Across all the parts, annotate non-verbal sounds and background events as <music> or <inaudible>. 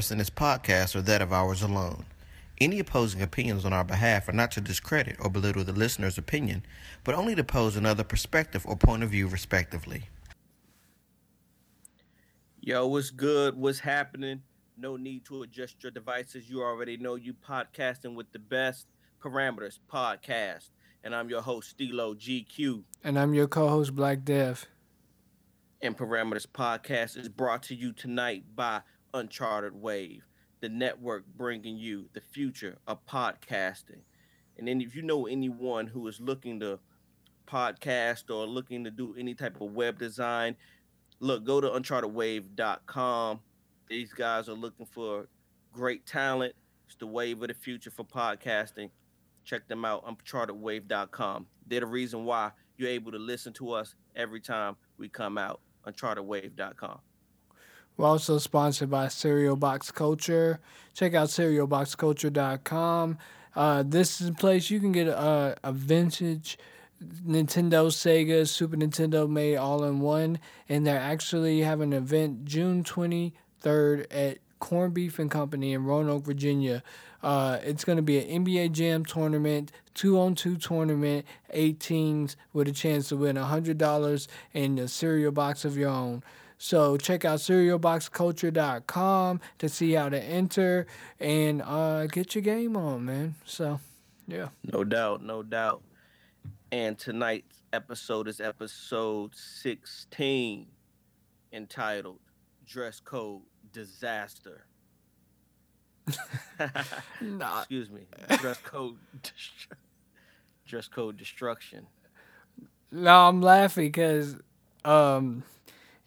The expressed in this podcast are that of ours alone. Any opposing opinions on our behalf are not to discredit or belittle the listener's opinion, but only to pose another perspective or point of view, respectively. Yo, what's good? What's happening? No need to adjust your devices. You already know you podcasting with the best parameters podcast. And I'm your host, Stilo GQ. And I'm your co-host, Black Dev. And Parameters Podcast is brought to you tonight by Uncharted Wave, the network bringing you the future of podcasting. And then if you know anyone who is looking to podcast or looking to do any type of web design, look, go to unchartedwave.com. These guys are looking for great talent. It's the wave of the future for podcasting. Check them out, unchartedwave.com. They're the reason why you're able to listen to us every time we come out, unchartedwave.com. We're also sponsored by Cereal Box Culture. Check out cerealboxculture.com. Uh, this is a place you can get a, a vintage Nintendo, Sega, Super Nintendo made all in one. And they're actually having an event June 23rd at Corn Beef and Company in Roanoke, Virginia. Uh, it's going to be an NBA Jam tournament, two on two tournament, eight teams with a chance to win $100 and a cereal box of your own. So check out cerealboxculture.com to see how to enter and uh, get your game on, man. So, yeah. No doubt, no doubt. And tonight's episode is episode 16 entitled Dress Code Disaster. <laughs> Nah. Excuse me. Dress code destru- dress code destruction. No, I'm laughing because um,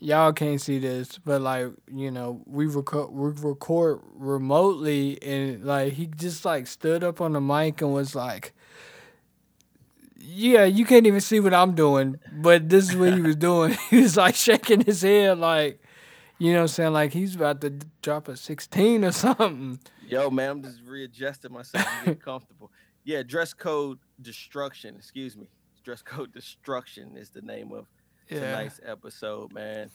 y'all can't see this, but like you know, we record we record remotely, and like he just like stood up on the mic and was like, "Yeah, you can't even see what I'm doing, but this is what he was doing. <laughs> he was like shaking his head, like." You know what I'm saying? Like he's about to drop a 16 or something. Yo, man, I'm just readjusting myself and getting comfortable. Yeah, dress code destruction. Excuse me. Dress code destruction is the name of Yeah. tonight's episode, man.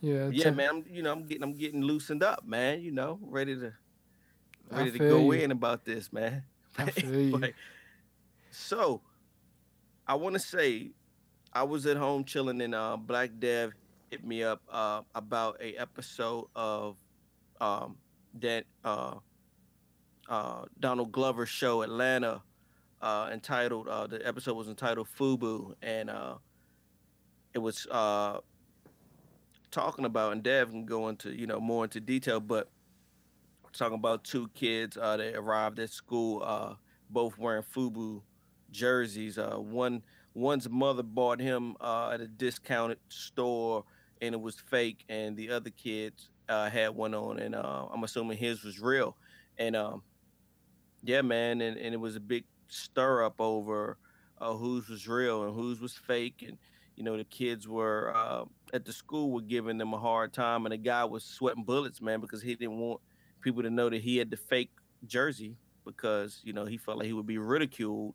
Yeah. Yeah, t- man. I'm, you know, I'm getting, I'm getting loosened up, man. You know, ready to, ready to go you. in about this, man. I <laughs> feel you. So, I want to say, I was at home chilling, and uh, Black Dev hit me up uh, about a episode of um, that uh, uh, Donald Glover show Atlanta, uh, entitled. Uh, the episode was entitled Fubu, and uh, it was uh, talking about, and Dev can go into you know more into detail, but talking about two kids uh, that arrived at school, uh, both wearing Fubu jerseys. Uh, one one's mother bought him uh, at a discounted store, and it was fake, and the other kids uh, had one on, and uh, I'm assuming his was real. And um, yeah, man, and, and it was a big stir up over uh, whose was real and whose was fake, and you know the kids were uh, at the school were giving them a hard time, and the guy was sweating bullets, man, because he didn't want people to know that he had the fake jersey because you know he felt like he would be ridiculed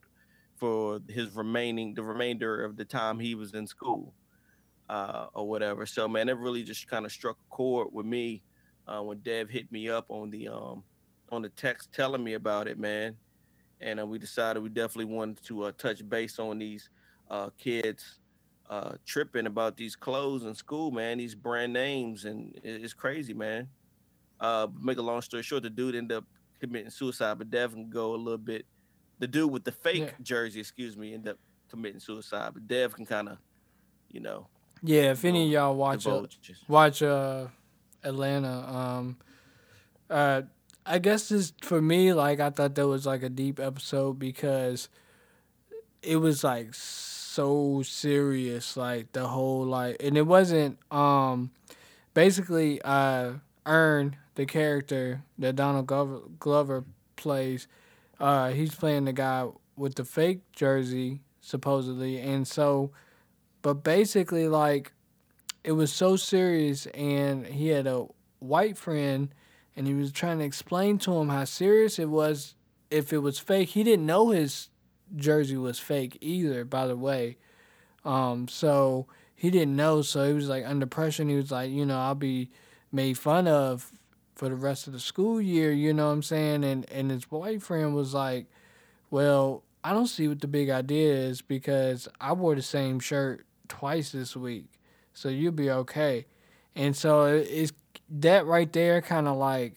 for his remaining the remainder of the time he was in school uh, or whatever. So man, it really just kind of struck a chord with me uh, when Dev hit me up on the um, on the text telling me about it, man. And uh, we decided we definitely wanted to uh, touch base on these uh, kids uh, tripping about these clothes in school, man. These brand names, and it's crazy, man. Uh, make a long story short, the dude ended up committing suicide, but Dev can go a little bit. The dude with the fake Yeah. jersey, excuse me, ended up committing suicide, but Dev can kind of, you know, Yeah, if any of y'all watch it, watch uh Atlanta. Um uh I guess this for me, like I thought that was like a deep episode because it was like so serious, like the whole like and it wasn't um basically uh Earn, the character that Donald Glover, Glover plays, uh he's playing the guy with the fake jersey supposedly and so but basically like it was so serious and he had a white friend and he was trying to explain to him how serious it was if it was fake. He didn't know his jersey was fake either by the way um so he didn't know so he was like under pressure he was like you know i'll be made fun of for the rest of the school year, you know what I'm saying? And and his boyfriend was like, Well, I don't see what the big idea is because I wore the same shirt twice this week. So you'll be okay. And so it's that right there kind of like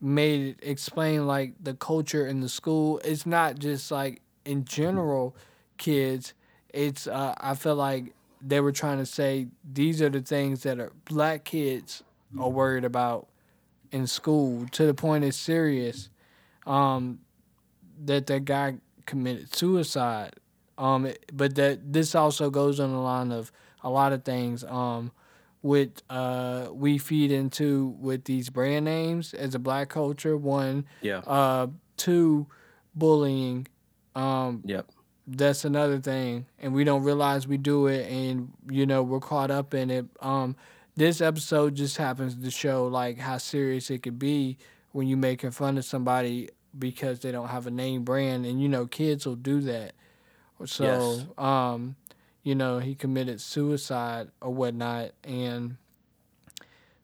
made it explain like the culture in the school. It's not just like in general kids. It's uh, I feel like they were trying to say these are the things that are black kids are worried about in school to the point it's serious. Um, that that guy committed suicide. Um, but that this also goes on the line of a lot of things. Um, with uh, we feed into with these brand names as a black culture. One, Yeah. uh, two, bullying. Um, Yep. that's another thing, and we don't realize we do it, and you know we're caught up in it. Um, this episode just happens to show like how serious it could be when you making fun of somebody because they don't have a name brand, and you know kids will do that. So, Yes. um, you know, he committed suicide or whatnot, and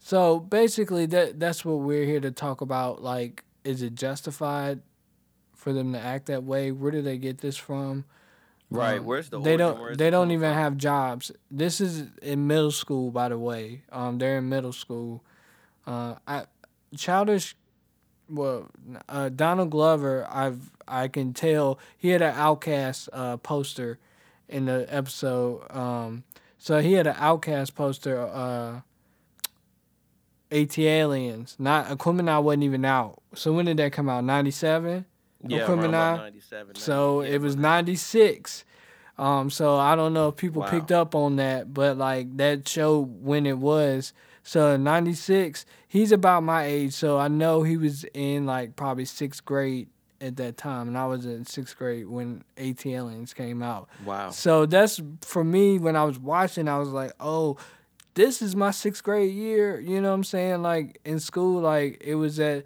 so basically that that's what we're here to talk about. Like, is it justified for them to act that way? Where do they get this from? Right. Um, Where's the they don't they don't even from? have jobs. This is in middle school, by the way. Um, they're in middle school. Uh, I childish. Well, uh, Donald Glover, I've I can tell he had an OutKast uh, poster in the episode. Um, so he had an OutKast poster. Uh, ATLiens, not Aquemini wasn't even out. So when did that come out? Ninety seven. Yeah, Aquemini? around about 97. So yeah, it was 96. Um, so I don't know if people Wow. picked up on that, but like that showed when it was. So 96, he's about my age. So I know he was in like probably sixth grade at that time. And I was in sixth grade when ATLiens came out. Wow. So that's for me when I was watching, I was like, oh, this is my sixth grade year. You know what I'm saying? Like in school, like it was that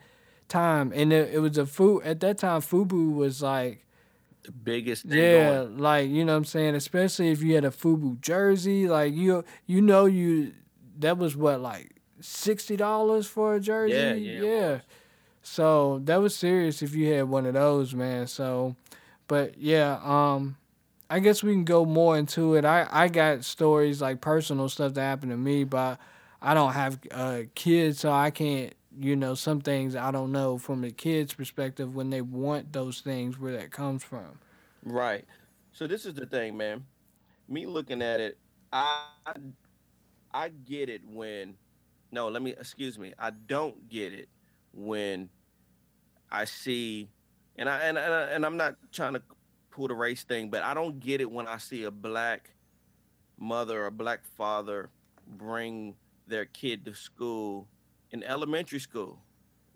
time. And it, it was a food at that time, Fubu was like, The biggest thing yeah, going. like you know what I'm saying, especially if you had a FUBU jersey, like you you know you that was what like sixty dollars for a jersey. Yeah, yeah, was. So that was serious if you had one of those, man. So, but yeah, um, I guess we can go more into it. I I got stories like personal stuff that happened to me, but I don't have uh, kids, so I can't. You know, some things I don't know from the kids' perspective when they want those things, where that comes from. Right. So this is the thing, man. Me looking at it, I I get it when no, let me excuse me. I don't get it when I see and I and and, I, and I'm not trying to pull the race thing, but I don't get it when I see a black mother or black father bring their kid to school in elementary school.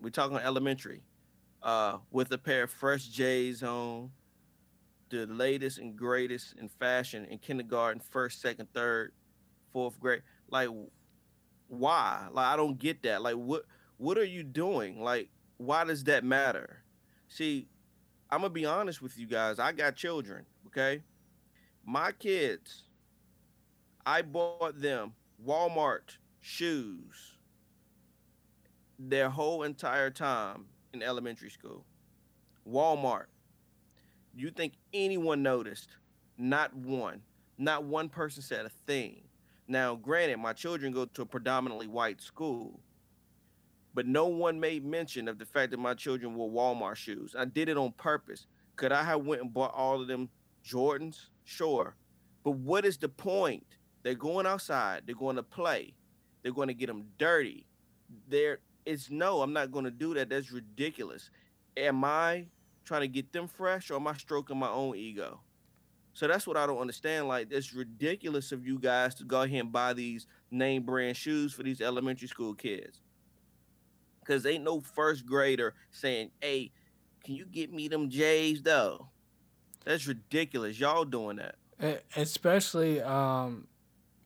We're talking elementary. Uh, with a pair of fresh J's on, the latest and greatest in fashion in kindergarten, first, second, third, fourth grade. Like, why? Like, I don't get that. Like, what what are you doing? Like, why does that matter? See, I'm gonna be honest with you guys. I got children. Okay, my kids. I bought them Walmart shoes their whole entire time in elementary school. Walmart. You think anyone noticed? Not one. Not one person said a thing. Now, granted, my children go to a predominantly white school, but no one made mention of the fact that my children wore Walmart shoes. I did it on purpose. Could I have went and bought all of them Jordans? Sure. But what is the point? They're going outside. They're going to play. They're going to get them dirty. There, it's no. I'm not going to do that. That's ridiculous. Am I trying to get them fresh, or am I stroking my own ego? So that's what I don't understand. Like, it's ridiculous of you guys to go ahead and buy these name brand shoes for these elementary school kids. Cause ain't no first grader saying, "Hey, can you get me them J's though?" That's ridiculous. Y'all doing that. Especially um,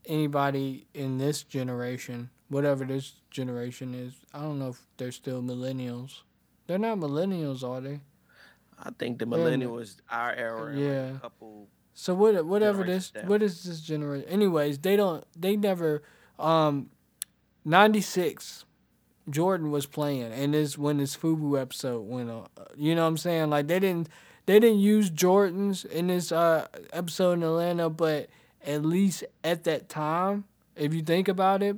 anybody in this generation, whatever this generation is. I don't know if they're still millennials. They're not millennials, are they? I think the millennial is our era. like, Yeah. a couple. So what? Whatever this, down. what is this generation? Anyways, they don't. They never. Um, ninety six. Jordan was playing, and this when this FUBU episode went on. You know what I'm saying? Like they didn't they didn't use Jordans in this uh, episode in Atlanta, but at least at that time, if you think about it,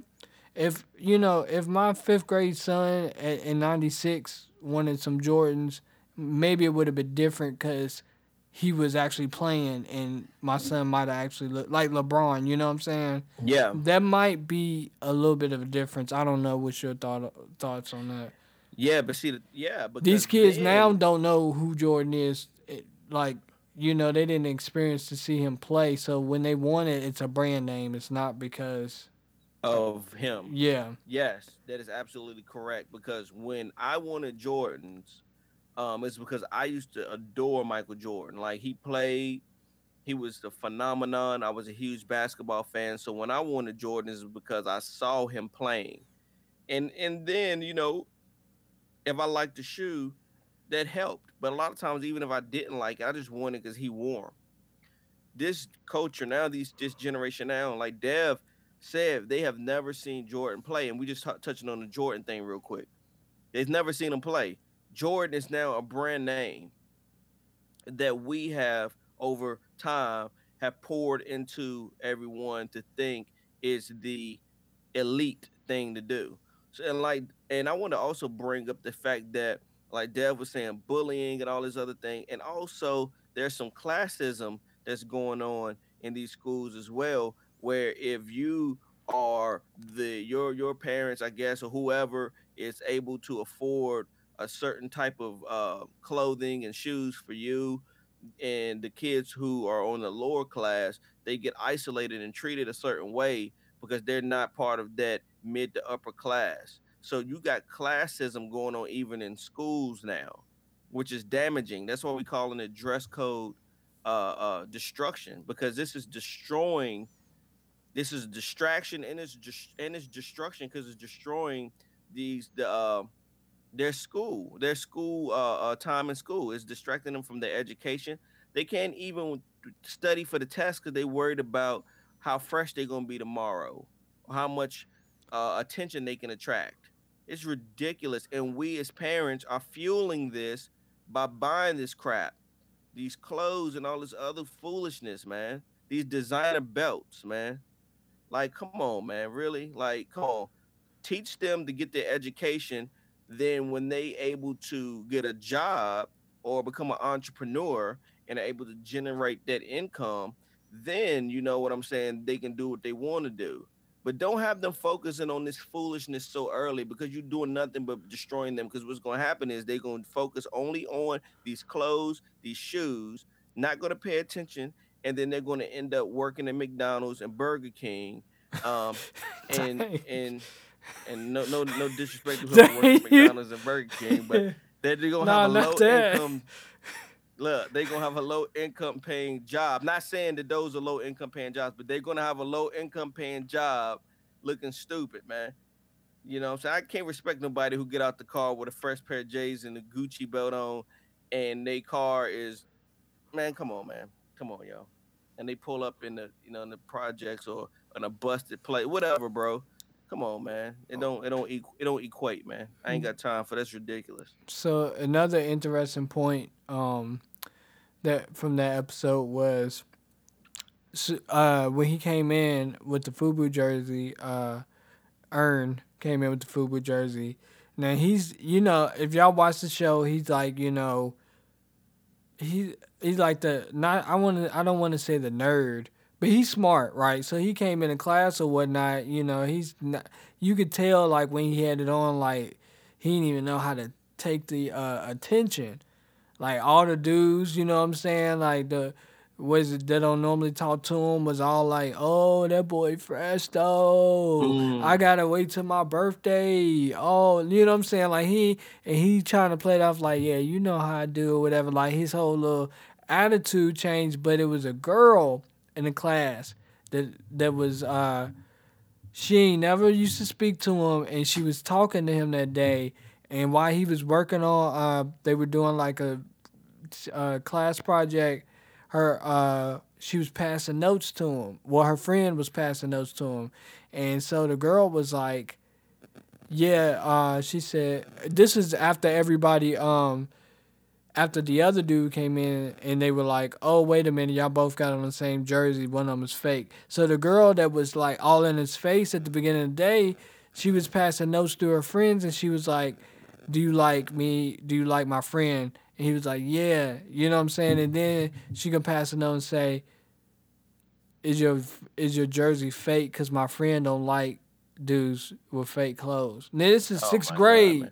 if you know if my fifth grade son at, in '96 wanted some Jordans, maybe it would have been different because he was actually playing and my son might have actually looked like LeBron, you know what I'm saying? Yeah. That might be a little bit of a difference. I don't know what's your thought thoughts on that. Yeah, but see, yeah, but these kids then, now don't know who Jordan is. It, like, you know, they didn't experience to see him play, so when they want it, it's a brand name. It's not because of him. Yeah. Yes, that is absolutely correct. Because when I wanted Jordans, um, it's because I used to adore Michael Jordan. Like he played, he was the phenomenon. I was a huge basketball fan. So when I wanted Jordan, is because I saw him playing, and and then you know, if I liked the shoe, that helped. But a lot of times, even if I didn't like it, I just wanted because he wore them. This culture now, these this generation now, like Dev said, they have never seen Jordan play, and we just t- touching on the Jordan thing real quick. They've never seen him play. Jordan is now a brand name that we have over time have poured into everyone to think is the elite thing to do. So and like and I want to also bring up the fact that like Dev was saying bullying and all this other thing and also there's some classism that's going on in these schools as well where if you are the your your parents I guess or whoever is able to afford a certain type of uh, clothing and shoes for you and the kids who are on the lower class they get isolated and treated a certain way because they're not part of that mid to upper class. So you got classism going on even in schools now which is damaging. That's why we calling it a dress code uh, uh, destruction because this is destroying this is distraction and it's just and it's destruction because it's destroying these the uh, their school, their school uh, uh, time in school is distracting them from their education. They can't even study for the test because they worried about how fresh they're gonna be tomorrow, how much uh, attention they can attract. It's ridiculous, and we as parents are fueling this by buying this crap, these clothes and all this other foolishness, man. These designer belts, man. Like, come on, man, really? Like, come on. Teach them to get their education then when they able to get a job or become an entrepreneur and are able to generate that income, then you know what I'm saying, they can do what they want to do. But don't have them focusing on this foolishness so early because you're doing nothing but destroying them. Because what's going to happen is they're going to focus only on these clothes, these shoes, not going to pay attention, and then they're going to end up working at McDonald's and Burger King, um, <laughs> and and and no no no disrespect to whoever works at <laughs> McDonald's and Burger King, but they're gonna nah, have a low that. income. Look, they're gonna have a low income paying job. Not saying that those are low income paying jobs, but they're gonna have a low income paying job, looking stupid, man. You know, so I can't respect nobody who get out the car with a fresh pair of J's and a Gucci belt on, and their car is, man, come on, man, come on, y'all. and they pull up in the you know in the projects or in a busted plate, whatever, bro. Come on, man. It oh. don't it don't it don't equate, man. I ain't got time for that's ridiculous. So another interesting point um that from that episode was uh when he came in with the Fubu jersey, uh Earn came in with the Fubu jersey. Now he's you know, if y'all watch the show, he's like, you know, he he's like the not I wanna I don't wanna say the nerd, but he's smart, right? So he came in a class or whatnot. You know, he's not. You could tell like when he had it on, like he didn't even know how to take the uh, attention. Like all the dudes, you know what I'm saying? Like the was it that don't normally talk to him was all like, "Oh, that boy fresh though. Mm. I gotta wait till my birthday. Oh, you know what I'm saying? Like he and he trying to play it off like, yeah, you know how I do or whatever. Like his whole little attitude changed, but it was a girl in the class that that was uh she never used to speak to him and she was talking to him that day and while he was working on uh they were doing like a, a class project her uh she was passing notes to him well her friend was passing notes to him and so the girl was like Yeah, uh, she said this is after everybody um after the other dude came in and they were like, "Oh, wait a minute, y'all both got on the same jersey. One of them was fake." So the girl that was like all in his face at the beginning of the day, she was passing notes to her friends and she was like, "Do you like me? Do you like my friend?" And he was like, "Yeah." You know what I'm saying? And then she can pass a note and say, "Is your is your jersey fake? Cause my friend don't like dudes with fake clothes." Now this is Oh sixth God, grade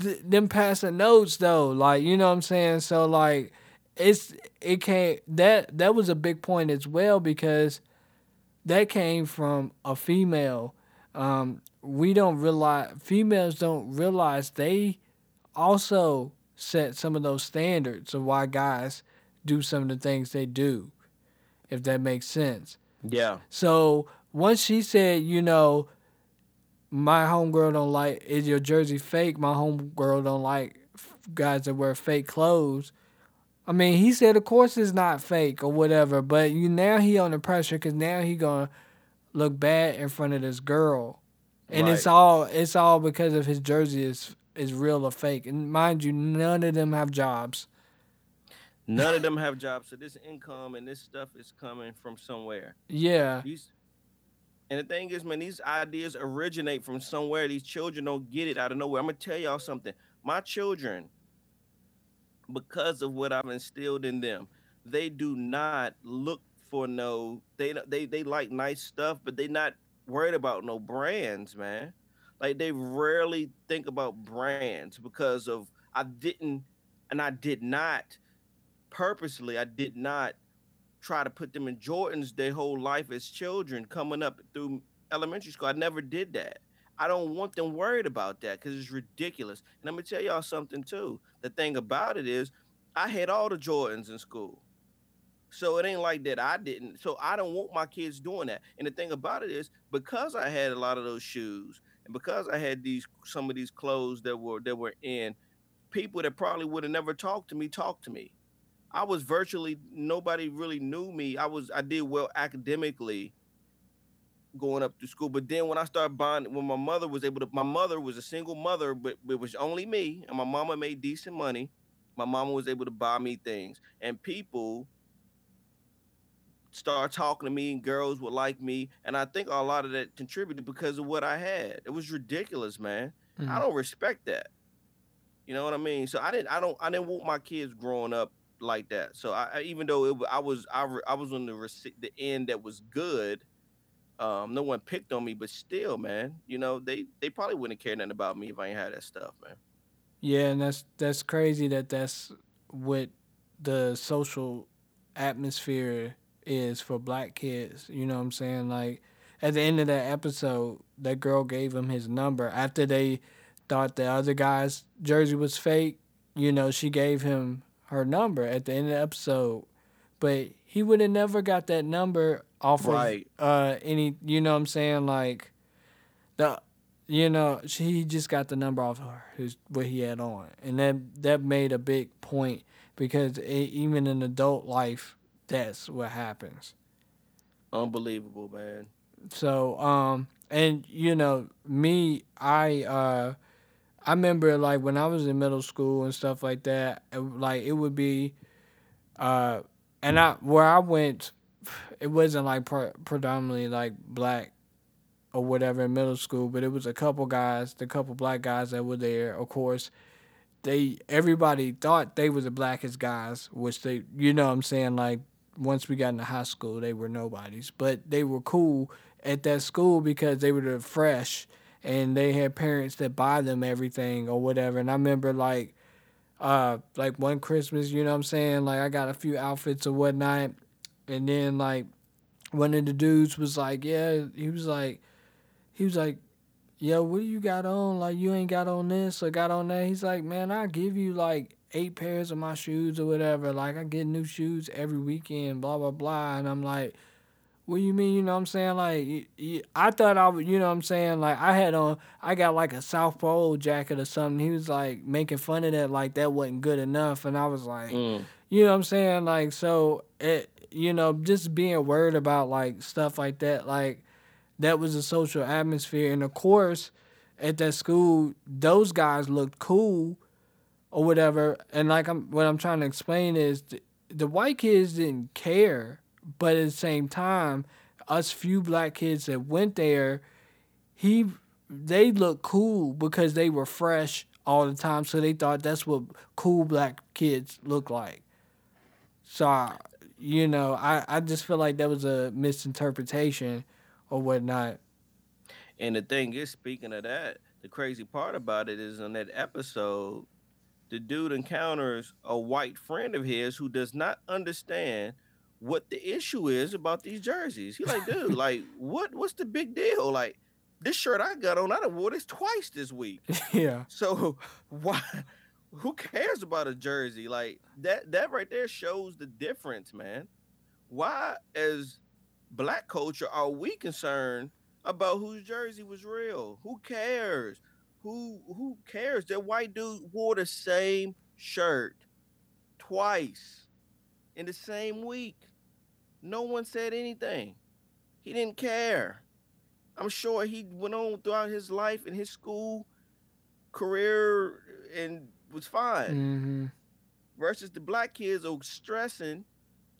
th- them passing notes though like you know what i'm saying so like it's it came that that was a big point as well because that came from a female um we don't realize females don't realize they also set some of those standards of why guys do some of the things they do if that makes sense Yeah. so once she said, you know, my homegirl don't like is your jersey fake. My homegirl don't like guys that wear fake clothes. I mean, he said, of course it's not fake or whatever. But you now he on the pressure because now he gonna look bad in front of this girl, and it's all it's all because of his jersey is is real or fake. And mind you, none of them have jobs. None of <laughs> them have jobs, so this income and this stuff is coming from somewhere. Yeah, These, and the thing is, man, these ideas originate from somewhere. These children don't get it out of nowhere. I'm gonna tell y'all something. My children, because of what I've instilled in them, they do not look for no. They they they like nice stuff, but they're not worried about no brands, man. Like they rarely think about brands because of I didn't, and I did not purposely. I did not try to put them in Jordans their whole life as children coming up through elementary school. I never did that. I don't want them worried about that because it's ridiculous. And I'm gonna tell y'all something too. The thing about it is, I had all the Jordans in school. So it ain't like that I didn't. So I don't want my kids doing that. And the thing about it is, because I had a lot of those shoes, and because I had these some of these clothes that were that were in, people that probably would have never talked to me talked to me. I was virtually nobody really knew me. I was I did well academically going up to school. But then when I started buying, when my mother was able to, my mother was a single mother, but it was only me, and my mama made decent money. My mama was able to buy me things, and people start talking to me, and girls would like me, and I think a lot of that contributed because of what I had. It was ridiculous, man. I Mhm. don't respect that. You know what I mean? So I didn't, I don't, I didn't want my kids growing up like that. So I, I even though it, I was, I, re- I was on the rece- the end that was good. Um, no one picked on me, but still, man, you know they they probably wouldn't care nothing about me if I ain't had that stuff, man. Yeah, and that's that's crazy that that's what the social atmosphere is for black kids. You know what I'm saying? Like at the end of that episode, that girl gave him his number after they thought the other guy's jersey was fake. You know, she gave him her number at the end of the episode, but he would have never got that number off Right. of uh any. You know what I'm saying? Like the you know, she just got the number off her, his what he had on, and that that made a big point because it, even in adult life, that's what happens. Unbelievable, man. So, um, and you know, me, I, uh, I remember like when I was in middle school and stuff like that, it, like it would be, uh, and I where I went, it wasn't like pre- predominantly like black or whatever in middle school, but it was a couple guys, the couple black guys that were there. Of course, they everybody thought they were the blackest guys, which they, you know, what I'm saying like once we got into high school, they were nobodies, but they were cool at that school because they were the fresh and they had parents that buy them everything or whatever. And I remember like, uh, like one Christmas, you know what I'm saying? Like I got a few outfits or whatnot, and then like one of the dudes was like, yeah, he was like, he was like, yo, what do you got on? Like, you ain't got on this or got on that. He's like, man, I'll give you like eight pairs of my shoes or whatever. Like, I get new shoes every weekend, blah, blah, blah. And I'm like, what do you mean? You know what I'm saying? Like, I thought I would, you know what I'm saying? Like, I had on, I got like a South Pole jacket or something. He was like making fun of that, like, that wasn't good enough. And I was like, Mm. you know what I'm saying? Like, so it, you know, just being worried about like stuff like that, like that was a social atmosphere. And of course, at that school, those guys looked cool or whatever. And like I'm what I'm trying to explain is the, the white kids didn't care, but at the same time, us few black kids that went there, he they looked cool because they were fresh all the time, so they thought that's what cool black kids look like. So, you know, I, I just feel like that was a misinterpretation or whatnot. And the thing is, speaking of that, the crazy part about it is on that episode, the dude encounters a white friend of his who does not understand what the issue is about these jerseys. He like, dude, <laughs> like, what what's the big deal? Like, this shirt I got on, I done wore this twice this week. yeah. So <laughs> why who cares about a jersey? Like that that right there shows the difference, man. Why as black culture are we concerned about whose jersey was real? Who cares? Who who cares? That white dude wore the same shirt twice in the same week. No one said anything. He didn't care. I'm sure he went on throughout his life and his school career and was fine. Mm-hmm. Versus the black kids are stressing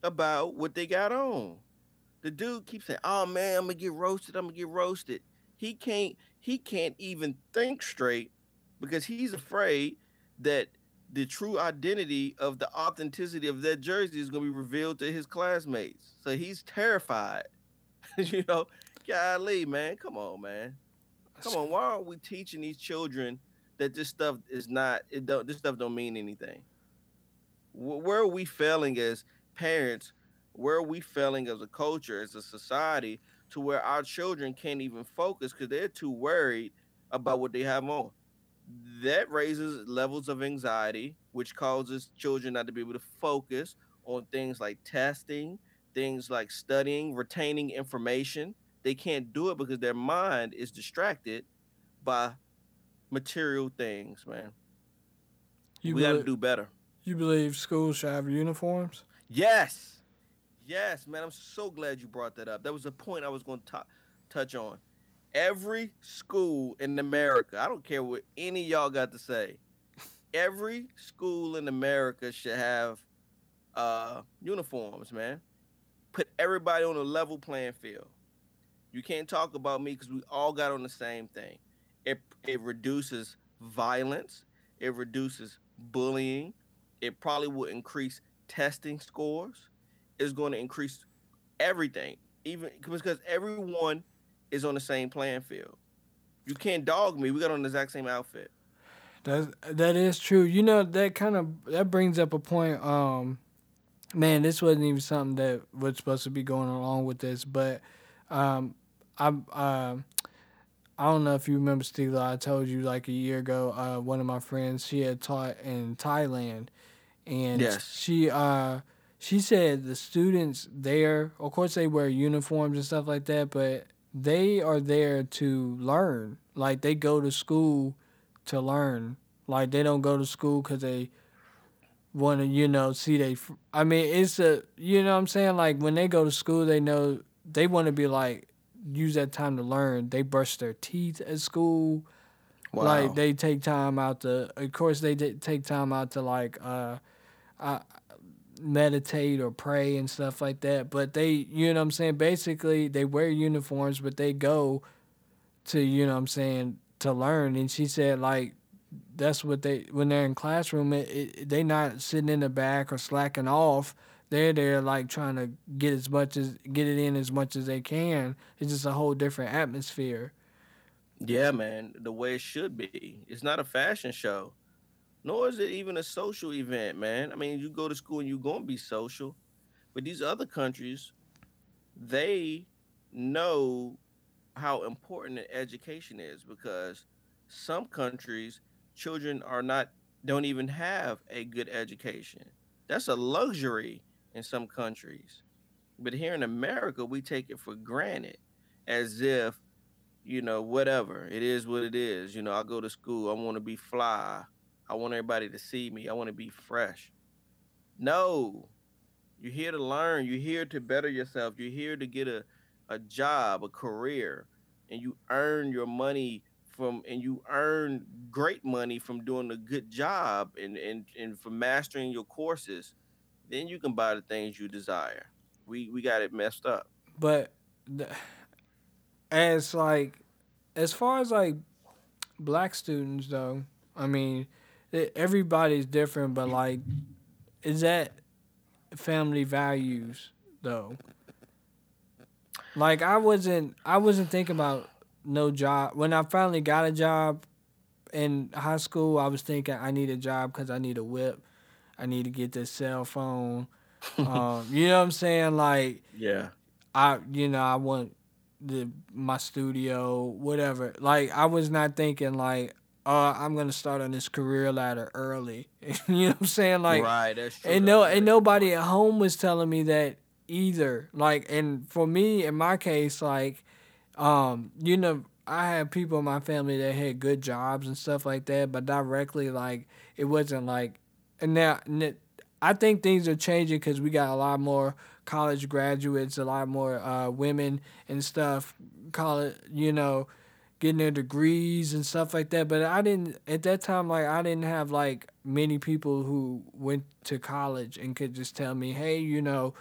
about what they got on. The dude keeps saying, "Oh man, I'm gonna get roasted. I'm gonna get roasted." He can't. He can't even think straight because he's afraid that the true identity of the authenticity of that jersey is gonna be revealed to his classmates. So he's terrified. <laughs> you know, golly, man, come on, man, come on. Why aren't we teaching these children that this stuff is not? It don't. This stuff don't mean anything. Where are we failing as parents? Where are we failing as a culture, as a society, to where our children can't even focus because they're too worried about what they have on? That raises levels of anxiety, which causes children not to be able to focus on things like testing, things like studying, retaining information. They can't do it because their mind is distracted by material things, man. You we got to do better. You believe schools should have uniforms? Yes. Yes, man. I'm so glad you brought that up. That was a point I was going to touch on. Every school in America, I don't care what any y'all got to say, every school in America should have uh, uniforms, man. Put everybody on a level playing field. You can't talk about me because we all got on the same thing. It, it reduces violence, it reduces bullying, it probably will increase testing scores. It's going to increase everything, even because everyone is on the same playing field. You can't dog me. We got on the exact same outfit. That that is true. You know that kind of that brings up a point. Um, man, this wasn't even something that was supposed to be going along with this, but um, I um. I don't know if you remember, Steela. I told you like a year ago. Uh, one of my friends, she had taught in Thailand, and Yes. she uh, she said the students there, of course, they wear uniforms and stuff like that, but they are there to learn. Like they go to school to learn. Like they don't go to school because they want to, you know, see they. fr- I mean, it's a, you know, what I'm saying like when they go to school, they know they want to be like use that time to learn. They brush their teeth at school. Wow. Like they take time out to, of course, they take time out to like uh, uh, meditate or pray and stuff like that. But they, you know I'm saying? Basically, they wear uniforms, but they go to, you know I'm saying, to learn. And she said, like, that's what they, when they're in classroom, it, it, they not sitting in the back or slacking off. They're there like trying to get as much as get it in as much as they can. It's just a whole different atmosphere. Yeah, man, the way it should be. It's not a fashion show, nor is it even a social event, man. I mean, you go to school and you're going to be social, but these other countries, they know how important an education is because some countries, children are not, don't even have a good education. That's a luxury in some countries. But here in America, we take it for granted as if you know, whatever. It is what it is. You know, I go to school. I want to be fly. I want everybody to see me. I want to be fresh. No. You're here to learn. You're here to better yourself. You're here to get a, a job, a career, and you earn your money from and you earn great money from doing a good job and and and from mastering your courses, then you can buy the things you desire. We we got it messed up. But as like as far as like black students though, I mean, everybody's different, but like, is that family values though? Like I wasn't I wasn't thinking about no job when I finally got a job in high school. I was thinking I need a job because I need a whip. I need to get this cell phone. <laughs> um, you know what I'm saying? Like Yeah. I you know I want the my studio whatever. Like I was not thinking like uh I'm gonna start on this career ladder early. <laughs> you know what I'm saying? Like right, that's true. and no and nobody at home was telling me that either. Like and for me in my case like um you know I had people in my family that had good jobs and stuff like that, but directly like it wasn't like and now I think things are changing because we got a lot more college graduates, a lot more uh, women and stuff, college, you know, getting their degrees and stuff like that. But I didn't at that time like I didn't have like many people who went to college and could just tell me, hey, you know,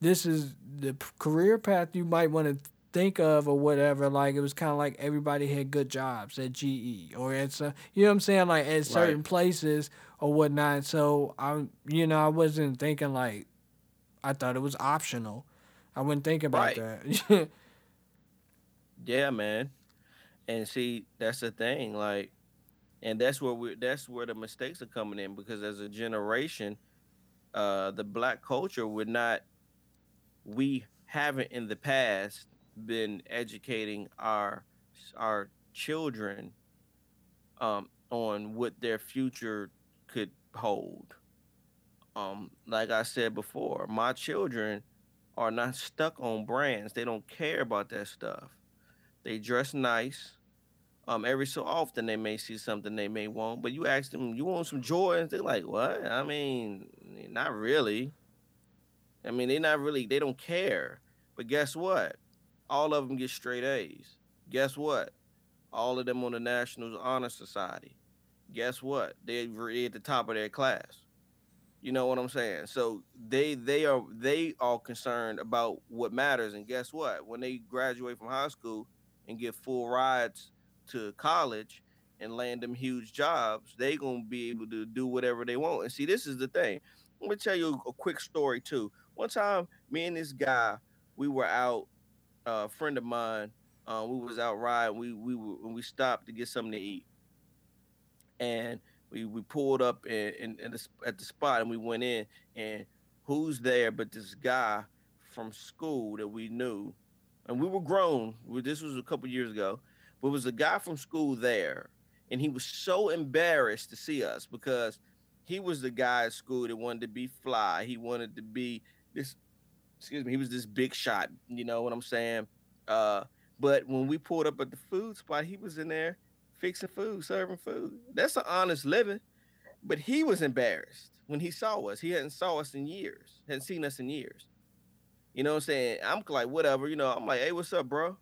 this is the career path you might want to think of or whatever. Like it was kind of like everybody had good jobs at GE or at some, you know what I'm saying, like at certain places or whatnot. So I, you know, I wasn't thinking like I thought it was optional. I wouldn't think about Right. that. <laughs> Yeah, man. And see, that's the thing, like, and that's where we that's where the mistakes are coming in because as a generation, uh, the black culture would not we haven't in the past been educating our our children um on what their future could hold. Um, like I said before, my children are not stuck on brands. They don't care about that stuff. They dress nice. Um, every so often they may see something they may want, but you ask them, "You want some Jordans?" They're like, "What?" I mean, not really. I mean, they're not really. They don't care. But guess what? All of them get straight A's. Guess what? All of them on the National Honor Society. Guess what? They're at the top of their class. You know what I'm saying? So they they are they are concerned about what matters. And guess what? When they graduate from high school and get full rides to college and land them huge jobs, they gonna be able to do whatever they want. And see, this is the thing. I'm gonna tell you a quick story too. One time, me and this guy, we were out. uh, a friend of mine, uh, we was out riding. We we were, we stopped to get something to eat, and we we pulled up the, at the spot, and we went in. And who's there but this guy from school that we knew, and we were grown. This was a couple years ago, but was a guy from school there, and he was so embarrassed to see us because he was the guy at school that wanted to be fly. He wanted to be this. Excuse me. He was this big shot. You know what I'm saying? Uh, but when we pulled up at the food spot, he was in there fixing food, serving food. That's an honest living. But he was embarrassed when he saw us. He hadn't saw us in years, hadn't seen us in years. You know what I'm saying? I'm like, whatever, you know, I'm like, hey, what's up, bro?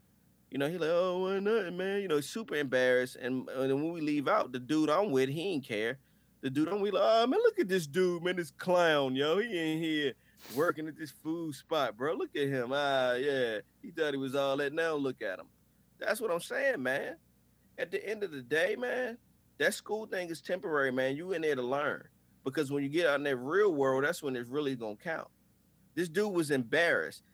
You know, he like, oh, well, nothing, man. You know, super embarrassed. And, and then when we leave out, the dude I'm with, he ain't care. The dude I'm with, like, oh man, look at this dude, man, this clown, yo. He ain't here working at this food spot, bro. Look at him. Ah, yeah. He thought he was all that. Now look at him. That's what I'm saying, man. At the end of the day, man, that school thing is temporary, man. You in there to learn. Because when you get out in that real world, that's when it's really gonna count. This dude was embarrassed.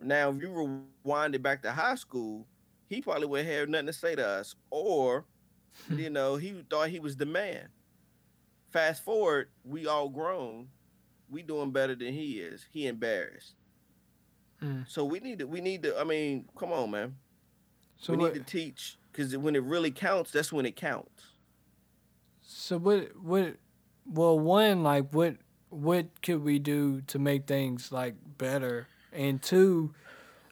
Now, if you rewind it back to high school, he probably would have nothing to say to us. Or, you know, he thought he was the man. Fast forward, we all grown. We doing better than he is. He embarrassed. Mm. So we need to we need to I mean, come on, man. So we what? need to teach because when it really counts, that's when it counts. So what? What? Well, one like what? What could we do to make things like better? And two,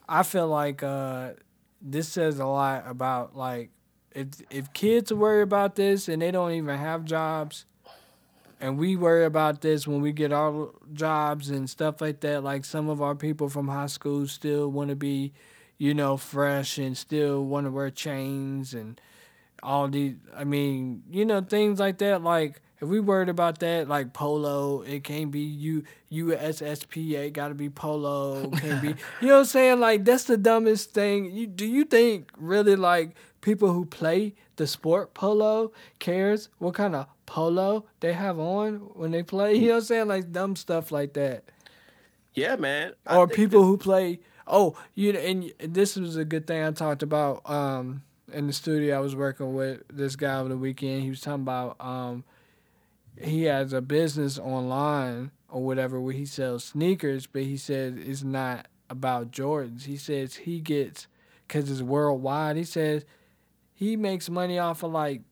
I feel like uh, this says a lot about like if if kids worry about this and they don't even have jobs, and we worry about this when we get our jobs and stuff like that. Like some of our people from high school still want to be, you know, fresh and still want to wear chains and all these. I mean, you know, things like that. Like if we worried about that, like polo, it can't be U USSPA. Got to be polo. Can't be. <laughs> You know what I'm saying? Like that's the dumbest thing. You do you think really like people who play the sport polo cares what kind of polo they have on when they play? You know what I'm saying? Like dumb stuff like that. Yeah, man. I Or people that- who play. Oh, you know, and this was a good thing I talked about um, in the studio. I was working with this guy over the weekend. He was talking about um, he has a business online or whatever where he sells sneakers, but he says it's not about Jordans. He says he gets because it's worldwide. He says he makes money off of like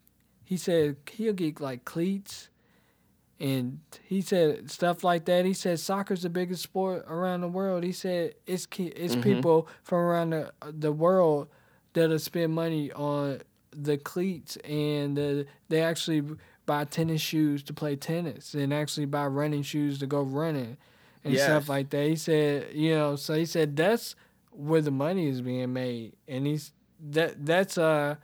he said he'll get like cleats and he said stuff like that. He said soccer's the biggest sport around the world. He said it's it's Mhm. people from around the the world that'll spend money on the cleats and the, they actually buy tennis shoes to play tennis and actually buy running shoes to go running and stuff like that. He said, you know, so he said that's where the money is being made, and he's that that's uh.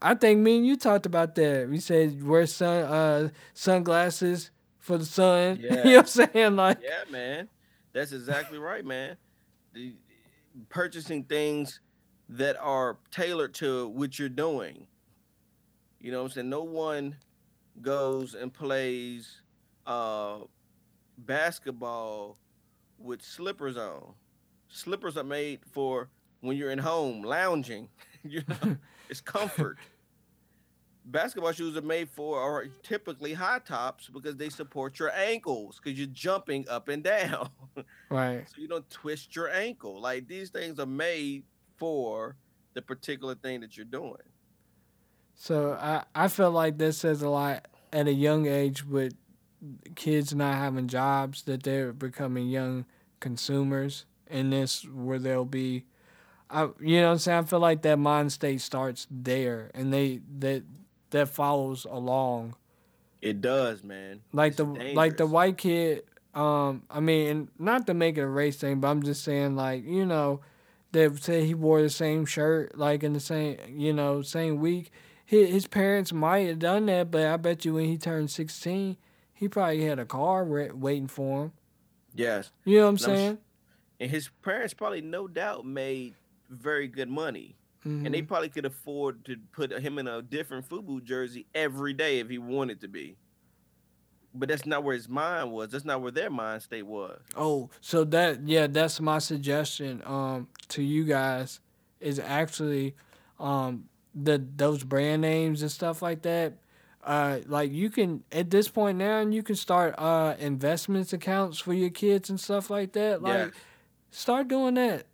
I- think me and you talked about that. We said wear sun uh sunglasses for the sun. <laughs> you know what I'm saying? Like Yeah, man. That's exactly right, man. The, purchasing things that are tailored to what you're doing. You know what I'm saying? No one goes and plays uh basketball with slippers on. Slippers are made for when you're in home lounging. <laughs> you know, <laughs> it's comfort. Basketball shoes are made for are typically high tops because they support your ankles because you're jumping up and down. <laughs> right. so you don't twist your ankle. Like these things are made for the particular thing that you're doing. So I I feel like this says a lot at a young age with kids not having jobs that they're becoming young consumers and this where they'll be I you know what I'm saying? I feel like that mind state starts there and they that that follows along. It does, man. Like It's the like the white kid um I mean and not to make it a race thing, but I'm just saying like, you know, they say he wore the same shirt like in the same you know, same week. His, his parents might have done that, but I bet you when he turned 16, he probably had a car wa- waiting for him. Yes. You know what I'm saying? And his parents probably no doubt made very good money. Mhm. And they probably could afford to put him in a different FUBU jersey every day if he wanted to be. But that's not where his mind was. That's not where their mind state was. Oh, so that yeah, that's my suggestion um to you guys is actually um the those brand names and stuff like that. Uh like you can at this point now and you can start uh investments accounts for your kids and stuff like that. Like Yeah. start doing that.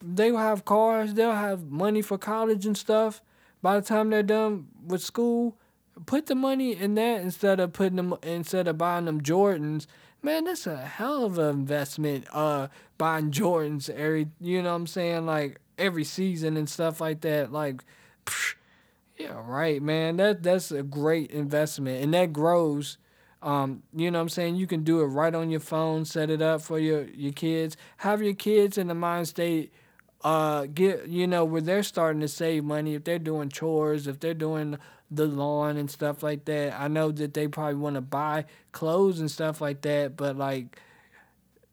They will have cars, they'll have money for college and stuff. By the time they're done with school, put the money in that instead of putting them instead of buying them Jordans. Man, that's a hell of an investment. Uh, buying Jordans every, you know what I'm saying, like every season and stuff like that. Like, psh, yeah, right, man. That that's a great investment, and that grows. Um, you know what I'm saying? You can do it right on your phone, set it up for your your kids. Have your kids in the mind state uh get you know where they're starting to save money if they're doing chores if they're doing the lawn and stuff like that i know that they probably want to buy clothes and stuff like that but like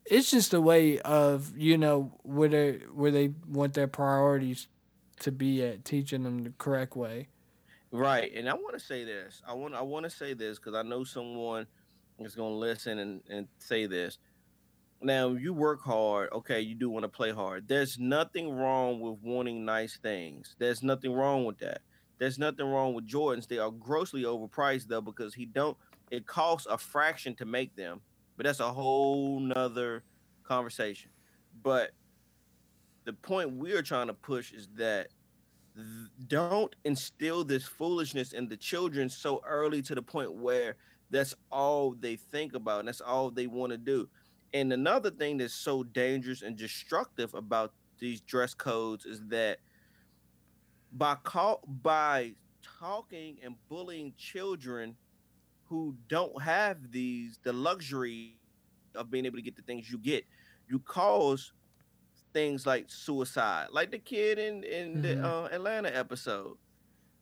it's just a way of you know where they where they want their priorities to be at teaching them the correct way Right. And I want to say this. I want I want to say this because I know someone is going to listen and, and say this. Now, you work hard. Okay, you do want to play hard. There's nothing wrong with wanting nice things. There's nothing wrong with that. There's nothing wrong with Jordans. They are grossly overpriced though because he don't. It costs a fraction to make them, but that's a whole nother conversation. But the point we're trying to push is that don't instill this foolishness in the children so early to the point where that's all they think about and that's all they want to do. And another thing that's so dangerous and destructive about these dress codes is that by call by talking and bullying children who don't have these the luxury of being able to get the things you get, you cause things like suicide, like the kid in in Mhm. the uh, Atlanta episode.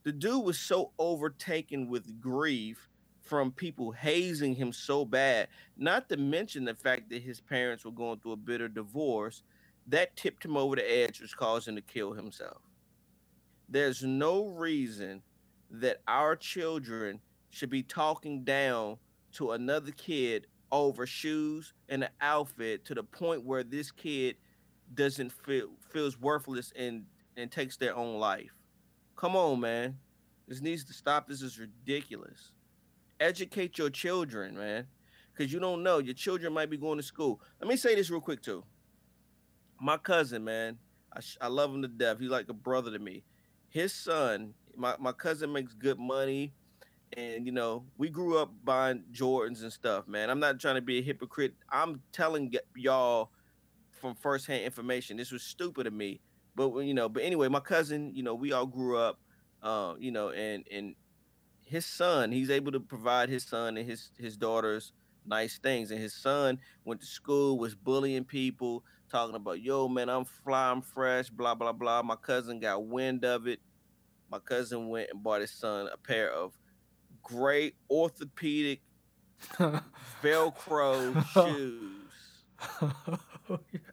The dude was so overtaken with grief from people hazing him so bad, not to mention the fact that his parents were going through a bitter divorce, that tipped him over the edge, which caused him to kill himself. There's no reason that our children should be talking down to another kid over shoes and an outfit to the point where this kid doesn't feel feels worthless and and takes their own life. Come on, man. This needs to stop. This is ridiculous. Educate your children, man. Cause you don't know. Your children might be going to school. Let me say this real quick too. My cousin, man, I, I love him to death. He's like a brother to me. His son, my, my cousin makes good money and you know we grew up buying jordans and stuff man i'm not trying to be a hypocrite i'm telling y'all from firsthand information. This was stupid of me but you know but anyway my cousin you know we all grew up uh, you know and and his son he's able to provide his son and his his daughters nice things and his son went to school was bullying people talking about yo man i'm flying fresh blah blah blah. My cousin got wind of it. My cousin went and bought his son a pair of great orthopedic <laughs> Velcro shoes. <laughs>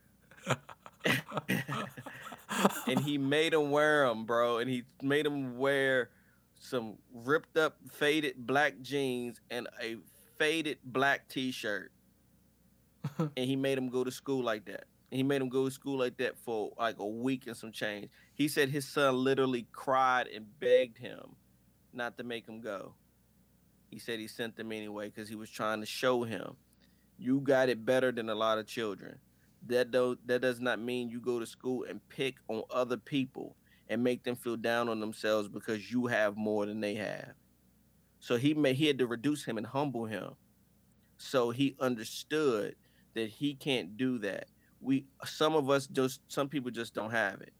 <laughs> and he made him wear them, bro. And he made him wear some ripped up, faded black jeans and a faded black t shirt. <laughs> and he made him go to school like that. And he made him go to school like that for like a week and some change. He said his son literally cried and begged him not to make him go. He said he sent them anyway because he was trying to show him you got it better than a lot of children. That do, that does not mean you go to school and pick on other people and make them feel down on themselves because you have more than they have. So he made he had to reduce him and humble him. So he understood that he can't do that. We some of us just some people just don't have it.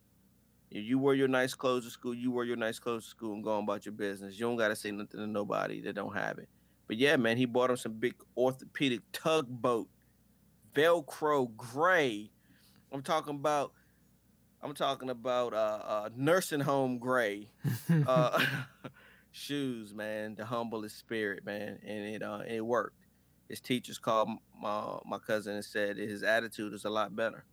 You wear your nice clothes to school. You wear your nice clothes to school and go about your business. You don't got to say nothing to nobody that don't have it. But yeah, man, he bought him some big orthopedic tugboat, Velcro gray. I'm talking about. I'm talking about uh, uh nursing home gray <laughs> uh, <laughs> shoes, man. The humblest spirit, man, and it uh it worked. His teachers called my my cousin and said his attitude is a lot better.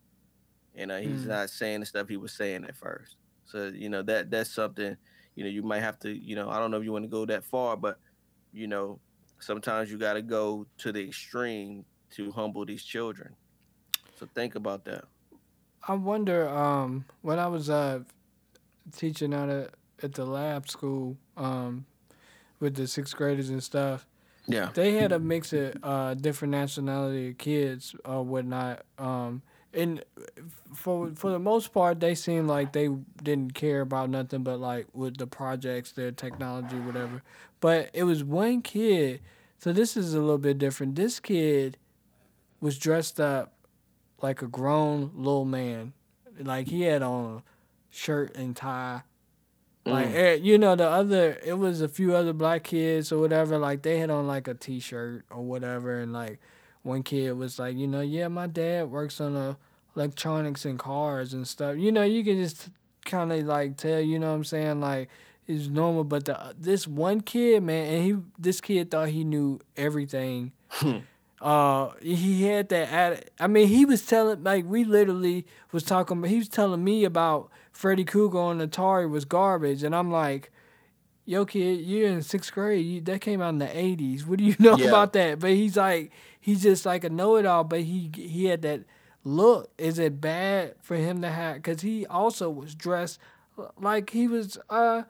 You know, he's mm. not saying the stuff he was saying at first. So, you know, that that's something, you know, you might have to, you know, I don't know if you want to go that far, but you know, sometimes you got to go to the extreme to humble these children. So think about that. I wonder um when I was uh teaching out at, at the lab school um with the sixth graders and stuff. Yeah. They had a mix of uh different nationality of kids or whatnot. Um and for for the most part, they seemed like they didn't care about nothing but like with the projects, their technology, whatever. But it was one kid. So this is a little bit different. This kid was dressed up like a grown little man. Like he had on a shirt and tie. Like mm. Eh, you know the other, it was a few other black kids or whatever. Like they had on like a t-shirt or whatever, and like one kid was like, you know, yeah, my dad works on a electronics and cars and stuff. You know, you can just kind of like tell, you know what I'm saying, like it's normal. But the this one kid, man, and he this kid thought he knew everything. <laughs> Uh, he had that. I mean, he was telling like we literally was talking. He was telling me about Freddy Krueger on Atari was garbage, and I'm like yo kid, you're in sixth grade. You, that came out in the '80s. What do you <laughs> know yeah. about that? But he's like, he's just like a know-it-all. But he he had that look. Is it bad for him to have? Because he also was dressed like he was uh.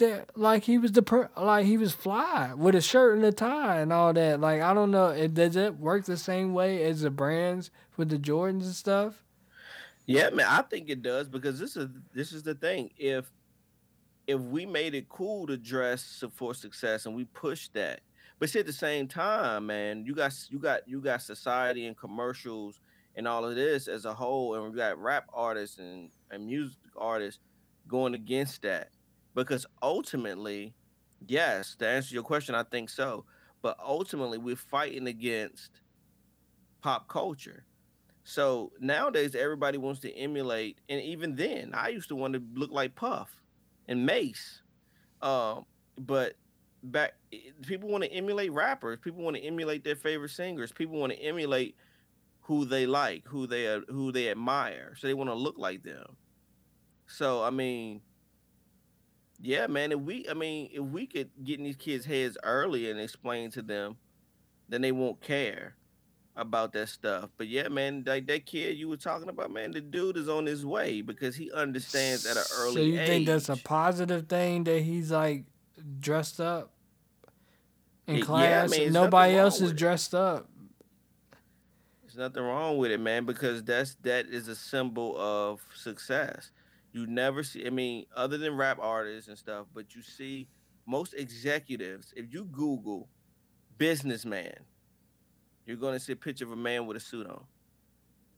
That, like he was the per, like he was fly with a shirt and a tie and all that. Like I don't know, it, does it work the same way as the brands with the Jordans and stuff? Yeah, man, I think it does because this is this is the thing. If if we made it cool to dress for success and we push that, but see at the same time, man, you got you got you got society and commercials and all of this as a whole, and we got rap artists and, and music artists going against that. Because ultimately, yes, to answer your question, I think so. But ultimately, we're fighting against pop culture. So nowadays, everybody wants to emulate, and even then, I used to want to look like Puff and Mase. Um, but back people want to emulate rappers. People want to emulate their favorite singers. People want to emulate who they like, who they who they admire. So they want to look like them. So I mean, yeah, man. If we, I mean, if we could get in these kids' heads early and explain to them, then they won't care about that stuff. But yeah, man, like that kid you were talking about, man, the dude is on his way because he understands at an early So you age. think that's a positive thing that he's like dressed up in Yeah, I class? mean, nobody else is it. dressed up. There's nothing wrong with it, man, because that's that is a symbol of success. You never see, I mean, other than rap artists and stuff, but you see most executives, if you Google businessman, you're gonna see a picture of a man with a suit on.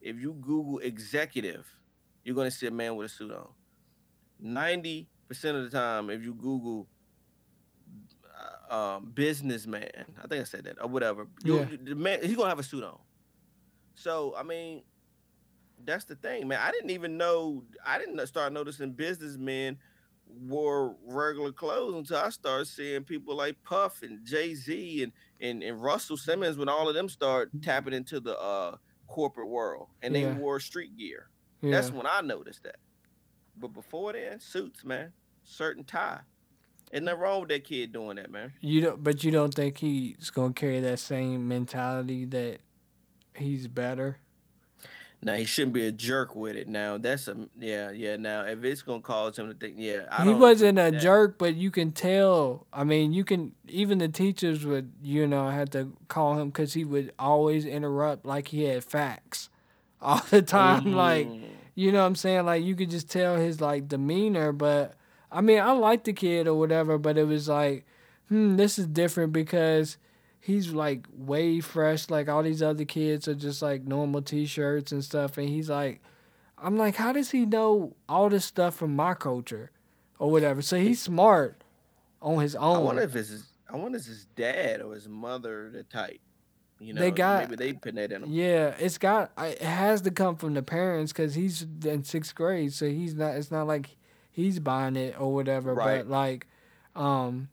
If you Google executive, you're gonna see a man with a suit on. 90% of the time, if you Google uh, um, businessman, I think I said that, or whatever, Yeah. you- the man, he's gonna have a suit on. So I mean, that's the thing, man. I didn't even know. I didn't start noticing businessmen wore regular clothes until I started seeing people like Puff and Jay Z and, and and Russell Simmons when all of them start tapping into the uh, corporate world and Yeah. they wore street gear. Yeah. That's when I noticed that. But before then, suits, man, and tie. Ain't nothing wrong with that kid doing that, man. You don't, but you don't think he's gonna carry that same mentality that he's better? Now he shouldn't be a jerk with it. Now that's a yeah, yeah. Now if it's gonna cause him to think, yeah, I he wasn't a that- jerk, but you can tell. I mean, you can even the teachers would, you know, have to call him because he would always interrupt like he had facts <laughs> all the time. Like, Mhm. you know what I'm saying? Like you could just tell his like demeanor. But I mean, I liked the kid or whatever, but it was like, hmm, this is different because he's like way fresh. Like all these other kids are just like normal t-shirts and stuff, and he's like, I'm like, how does he know all this stuff from my culture or whatever? So he's smart on his own. I wonder if it's his, I wonder if it's his dad or his mother the type. You know, They got- maybe they put that in him. Yeah, it's got it has to come from the parents because he's in sixth grade, so he's not. It's not like he's buying it or whatever. Right. But like, um,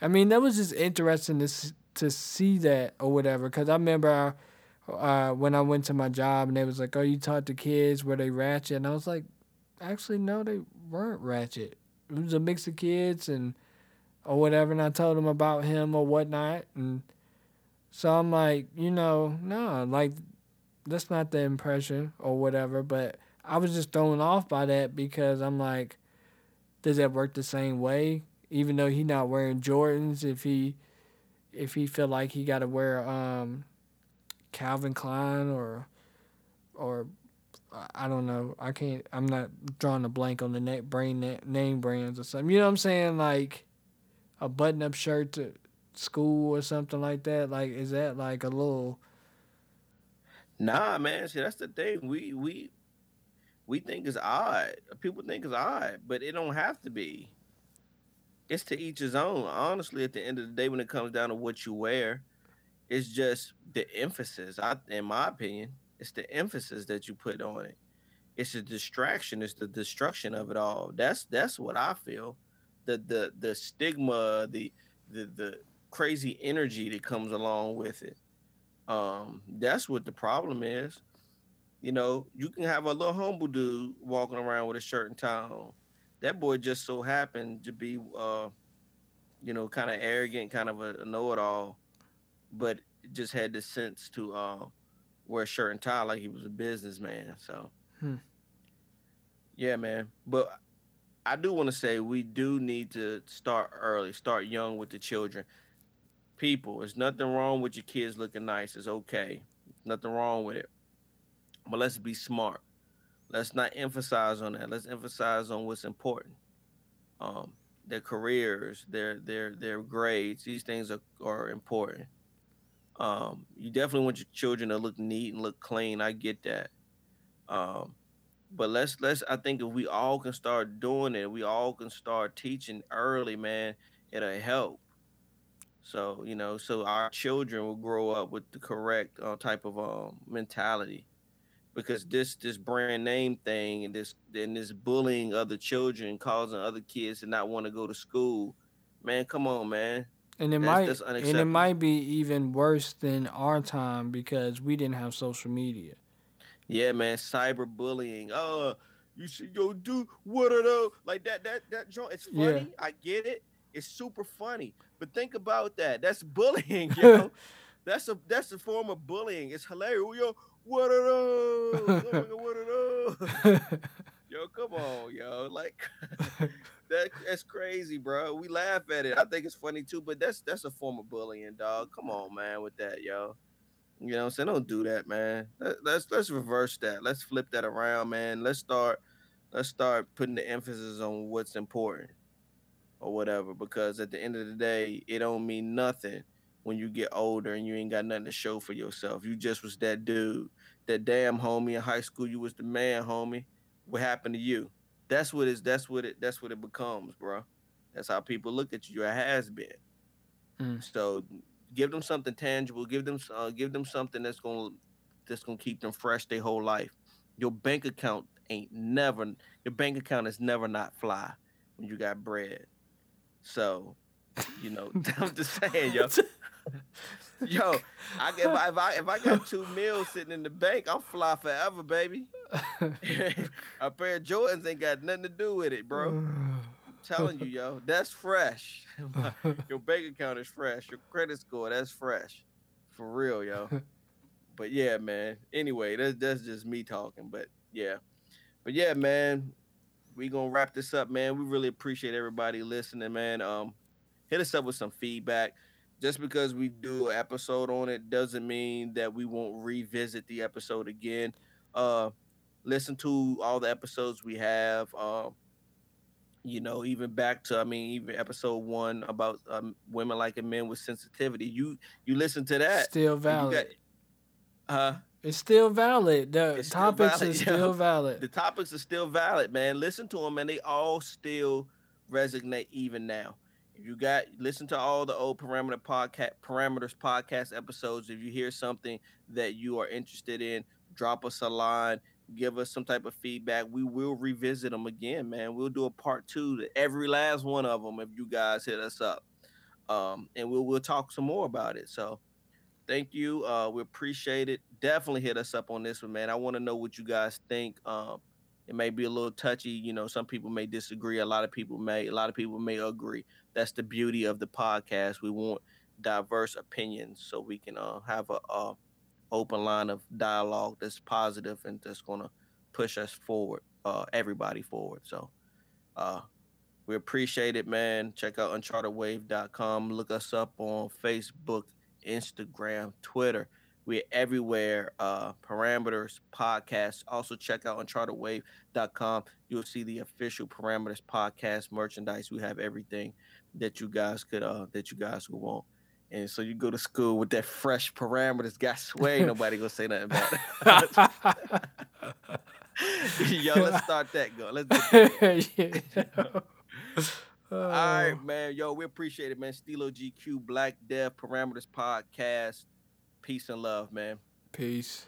I mean, that was just interesting to to see that or whatever. Because I remember uh, when I went to my job and they was like, "Oh, you taught the kids were they ratchet?" And I was like, "Actually, no, they weren't ratchet. It was a mix of kids and or whatever." And I told them about him or whatnot and. So I'm like, you know, no, like that's not the impression or whatever. But I was just thrown off by that because I'm like, does that work the same way? Even though he not wearing Jordans, if he if he feel like he got to wear um, Calvin Klein or or I don't know. I can't. I'm not drawing a blank on the net brain na- name brands or something. You know what I'm saying? Like a button up shirt to school or something like that. Like is that like a little? Nah, man. See, that's the thing. We we we think is odd. People think is odd, but it don't have to be. It's to each his own. Honestly, at the end of the day, when it comes down to what you wear, it's just the emphasis. I, in my opinion, it's the emphasis that you put on it. It's a distraction. It's the destruction of it all. That's that's what I feel. The the the stigma, the the the crazy energy that comes along with it. Um, that's what the problem is. You know, you can have a little humble dude walking around with a shirt and tie on. That boy just so happened to be, uh, you know, kind of arrogant, kind of a, know-it-all, but just had the sense to uh, wear a shirt and tie like he was a businessman. So, Hmm. yeah, man. But I do want to say we do need to start early, start young with the children. People, there's nothing wrong with your kids looking nice. It's okay. Nothing wrong with it. But let's be smart. Let's not emphasize on that. Let's emphasize on what's important. Um, their careers, their their their grades. These things are, are important. Um, you definitely want your children to look neat and look clean. I get that. Um, but let's let's I think if we all can start doing it, we all can start teaching early, man, it'll help. So, you know, so our children will grow up with the correct uh, type of um, mentality. Because this this brand name thing and this and this bullying other children, causing other kids to not want to go to school, Man, come on, man. And it That's- might that's and it might be even worse than our time because we didn't have social media. Yeah, man, cyberbullying. Oh, you should go do what are those like that? That that joint. It's funny. Yeah. I get it. It's super funny. But think about that. That's bullying, <laughs> yo. that's a that's a form of bullying. It's hilarious. Yo, what are those? <laughs> What are those? Yo, come on, yo. Like <laughs> that that's crazy, bro. We laugh at it. I think it's funny too, but that's that's a form of bullying, dog. Come on, man, with that, yo. You know what I'm saying? Don't do that, man. Let, let's let's reverse that. Let's flip that around, man. Let's start let's start putting the emphasis on what's important or whatever. Because at the end of the day, it don't mean nothing when you get older and you ain't got nothing to show for yourself. You just was that dude, that damn homie in high school. You was the man, homie. What happened to you? That's what it's. That's what it. That's what it becomes, bro. That's how people look at you. You're a has been. Mm. So give them something tangible. Give them uh, give them something that's gonna that's gonna keep them fresh their whole life. Your bank account ain't never. Your bank account is never not fly when you got bread. So, you know, <laughs> I'm just saying, yo. <laughs> Yo, I if I, if I if I got two meals sitting in the bank, I'm fly forever, baby. <laughs> a pair of Jordans ain't got nothing to do with it, bro. I'm <sighs> telling you, yo, that's fresh. <laughs> Your bank account is fresh. Your credit score, that's fresh. For real, yo. <laughs> But yeah, man. Anyway, that's that's just me talking. But yeah. But yeah, man. We gonna wrap this up, man. We really appreciate everybody listening, man. Um, hit us up with some feedback. Just because we do an episode on it doesn't mean that we won't revisit the episode again. Uh listen to all the episodes we have. Um you know, even back to I mean, even episode one about um, women liking men with sensitivity. You you listen to that. Still you got- valid. uh, It's still valid. The It's topics valid, <laughs> yo. still valid. the topics are still valid, man. Listen to them, and they all still resonate even now. You got listen to all the old parameter podcast parameters podcast episodes. If you hear something that you are interested in, drop us a line. Give us some type of feedback. We will revisit them again, man. We'll do a part two to every last one of them if you guys hit us up, um, and we'll we'll talk some more about it. So, thank you. Uh, we appreciate it. Definitely hit us up on this one, man. I want to know what you guys think. Um, it may be a little touchy. You know, some people may disagree. A lot of people may. A lot of people may agree. That's the beauty of the podcast. We want diverse opinions so we can uh, have a, a open line of dialogue that's positive and that's gonna push us forward, uh, everybody forward. So, uh, we appreciate it, man. Check out unchartedwave.com. Look us up on Facebook, Instagram, Twitter. We're everywhere. Uh, Parameters podcast. Also check out unchartedwave.com. You'll see the official Parameters podcast merchandise. We have everything that you guys could uh that you guys would want. And so you go to school with that fresh parameters. Got sway. Nobody gonna say nothing about it. <laughs> Yo, let's start that going. Let's get that. <laughs> All right, man. Yo, we appreciate it, man. Stilo GQ, Black Death, Parameters Podcast. Peace and love, man. Peace.